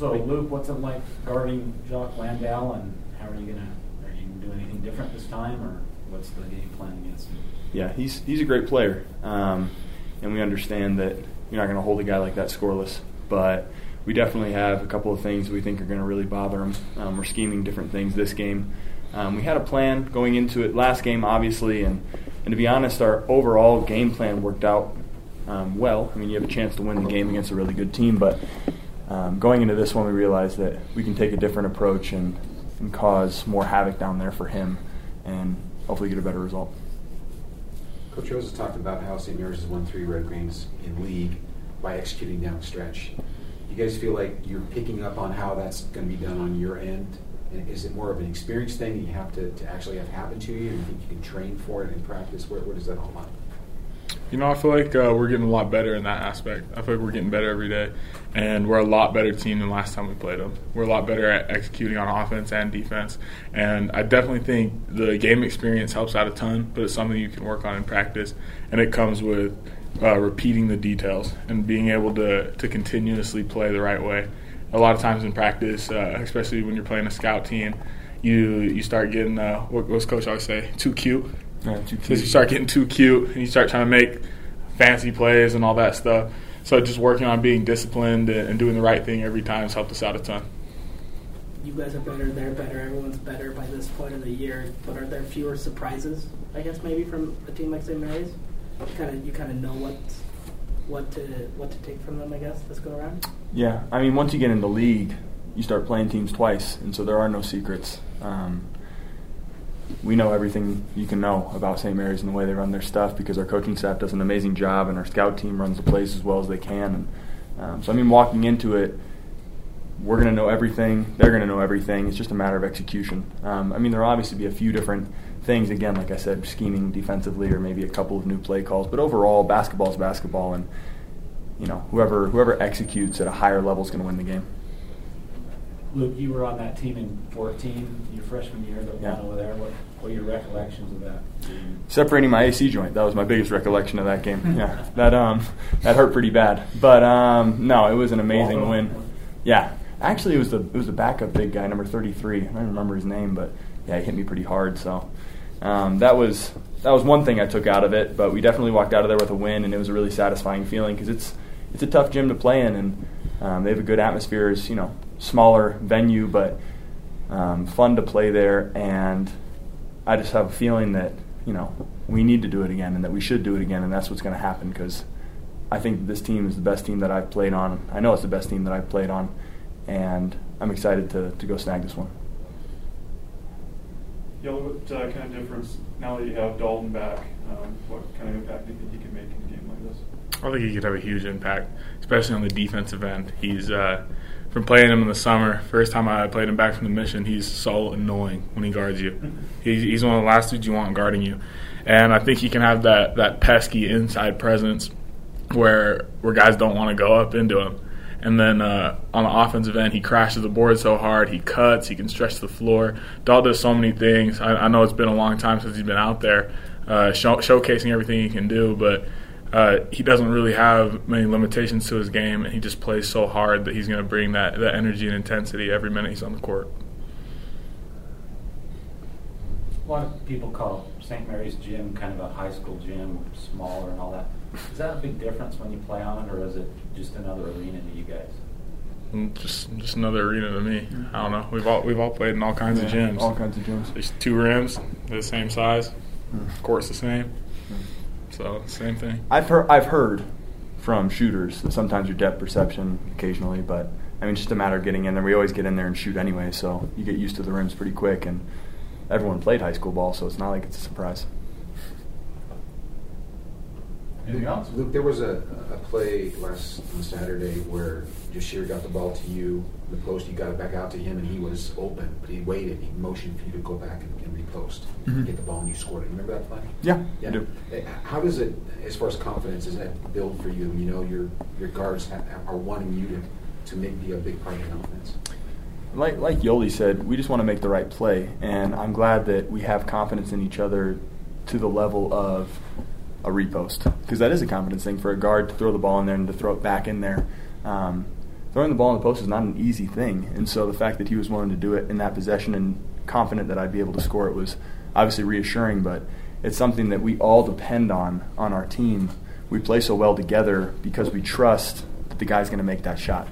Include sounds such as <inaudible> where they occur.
So, Luke, what's it like guarding Jock Landale, and how are you gonna? Are you gonna do anything different this time, or what's the game plan against him? Yeah, he's he's a great player, um, and we understand that you're not going to hold a guy like that scoreless. But we definitely have a couple of things we think are going to really bother him. Um, we're scheming different things this game. Um, we had a plan going into it last game, obviously, and, and to be honest, our overall game plan worked out um, well. I mean, you have a chance to win the game against a really good team, but um, going into this one, we realized that we can take a different approach and, and cause more havoc down there for him and hopefully get a better result. Coach Rose has talked about how St. Mary's has won three red greens in league by executing down the stretch. You guys feel like you're picking up on how that's going to be done on your end? And is it more of an experience thing that you have to, to actually have happen to you and you think you can train for it in practice? Where does that all lie? You know, I feel like uh, we're getting a lot better in that aspect. I feel like we're getting better every day, and we're a lot better team than last time we played them. We're a lot better at executing on offense and defense, and I definitely think the game experience helps out a ton. But it's something you can work on in practice, and it comes with uh, repeating the details and being able to to continuously play the right way. A lot of times in practice, uh, especially when you're playing a scout team, you you start getting uh, what, what's coach always say too cute because you start getting too cute and you start trying to make fancy plays and all that stuff. So just working on being disciplined and doing the right thing every time has helped us out a ton. You guys are better, they're better, everyone's better by this point of the year. But are there fewer surprises? I guess maybe from a team like St. Mary's. You kind of you kind of know what what to what to take from them. I guess this go around. Yeah, I mean, once you get in the league, you start playing teams twice, and so there are no secrets. Um, we know everything you can know about St. Mary's and the way they run their stuff because our coaching staff does an amazing job and our scout team runs the place as well as they can. And um, so, I mean, walking into it, we're going to know everything. They're going to know everything. It's just a matter of execution. Um, I mean, there'll obviously be a few different things. Again, like I said, scheming defensively or maybe a couple of new play calls. But overall, basketball is basketball, and you know, whoever whoever executes at a higher level is going to win the game. Luke, you were on that team in 14, your freshman year, that Yeah. one over there. What, what are your recollections of that? separating my AC joint. That was my biggest recollection of that game. <laughs> Yeah, that um, that hurt pretty bad. But um, no, it was an amazing win. Yeah, actually, it was the it was the backup big guy, number 33. I don't remember his name, but yeah, he hit me pretty hard. So um, that was that was one thing I took out of it. But we definitely walked out of there with a win, and it was a really satisfying feeling because it's it's a tough gym to play in, and um, they have a good atmosphere. It's you know smaller venue, but um, fun to play there, and I just have a feeling that you know we need to do it again, and that we should do it again, and that's what's going to happen because I think this team is the best team that I've played on. I know it's the best team that I've played on, and I'm excited to, to go snag this one. Yeah, what uh, kind of difference now that you have Dalton back? Um, what kind of impact do you think he can make in a game like this? I think he could have a huge impact, especially on the defensive end. He's uh, from playing him in the summer. First time I played him back from the mission, he's so annoying when he guards you. He's, he's one of the last dudes you want guarding you, and I think he can have that that pesky inside presence where where guys don't want to go up into him. And then uh, on the offensive end, he crashes the board so hard. He cuts. He can stretch the floor. Dahl does so many things. I, I know it's been a long time since he's been out there, uh, show, showcasing everything he can do. But uh, he doesn't really have many limitations to his game, and he just plays so hard that he's going to bring that, that energy and intensity every minute he's on the court. A lot of people call St. Mary's gym kind of a high school gym, smaller and all that. Is that a big difference when you play on it, or is it just another arena to you guys? Just just another arena to me. I don't know. We've all we've all played in all kinds of gyms. All kinds of gyms. There's two rims, they're the same size. Mm. Court's the same. So same thing. I've heard I've heard from shooters that sometimes your depth perception occasionally, but I mean it's just a matter of getting in there. We always get in there and shoot anyway, so you get used to the rims pretty quick. And everyone played high school ball, so it's not like it's a surprise. Anything else? Luke, there was a, a play last on Saturday where Jahshire got the ball to you, the post, you got it back out to him, and he was open, but he waited. He motioned for you to go back and, and repost, Mhm. get the ball, and you scored it. Remember that play? Yeah, I do. Uh, How does it, as far as confidence, does that build for you? You know, your your guards ha- are wanting you to to make be a big part of the offense. Like like Yoeli said, we just want to make the right play, and I'm glad that we have confidence in each other to the level of a repost because that is a confidence thing for a guard to throw the ball in there and to throw it back in there. Um, throwing the ball in the post is not an easy thing. And so the fact that he was willing to do it in that possession and confident that I'd be able to score it was obviously reassuring. But it's something that we all depend on on our team. We play so well together because we trust that the guy's going to make that shot.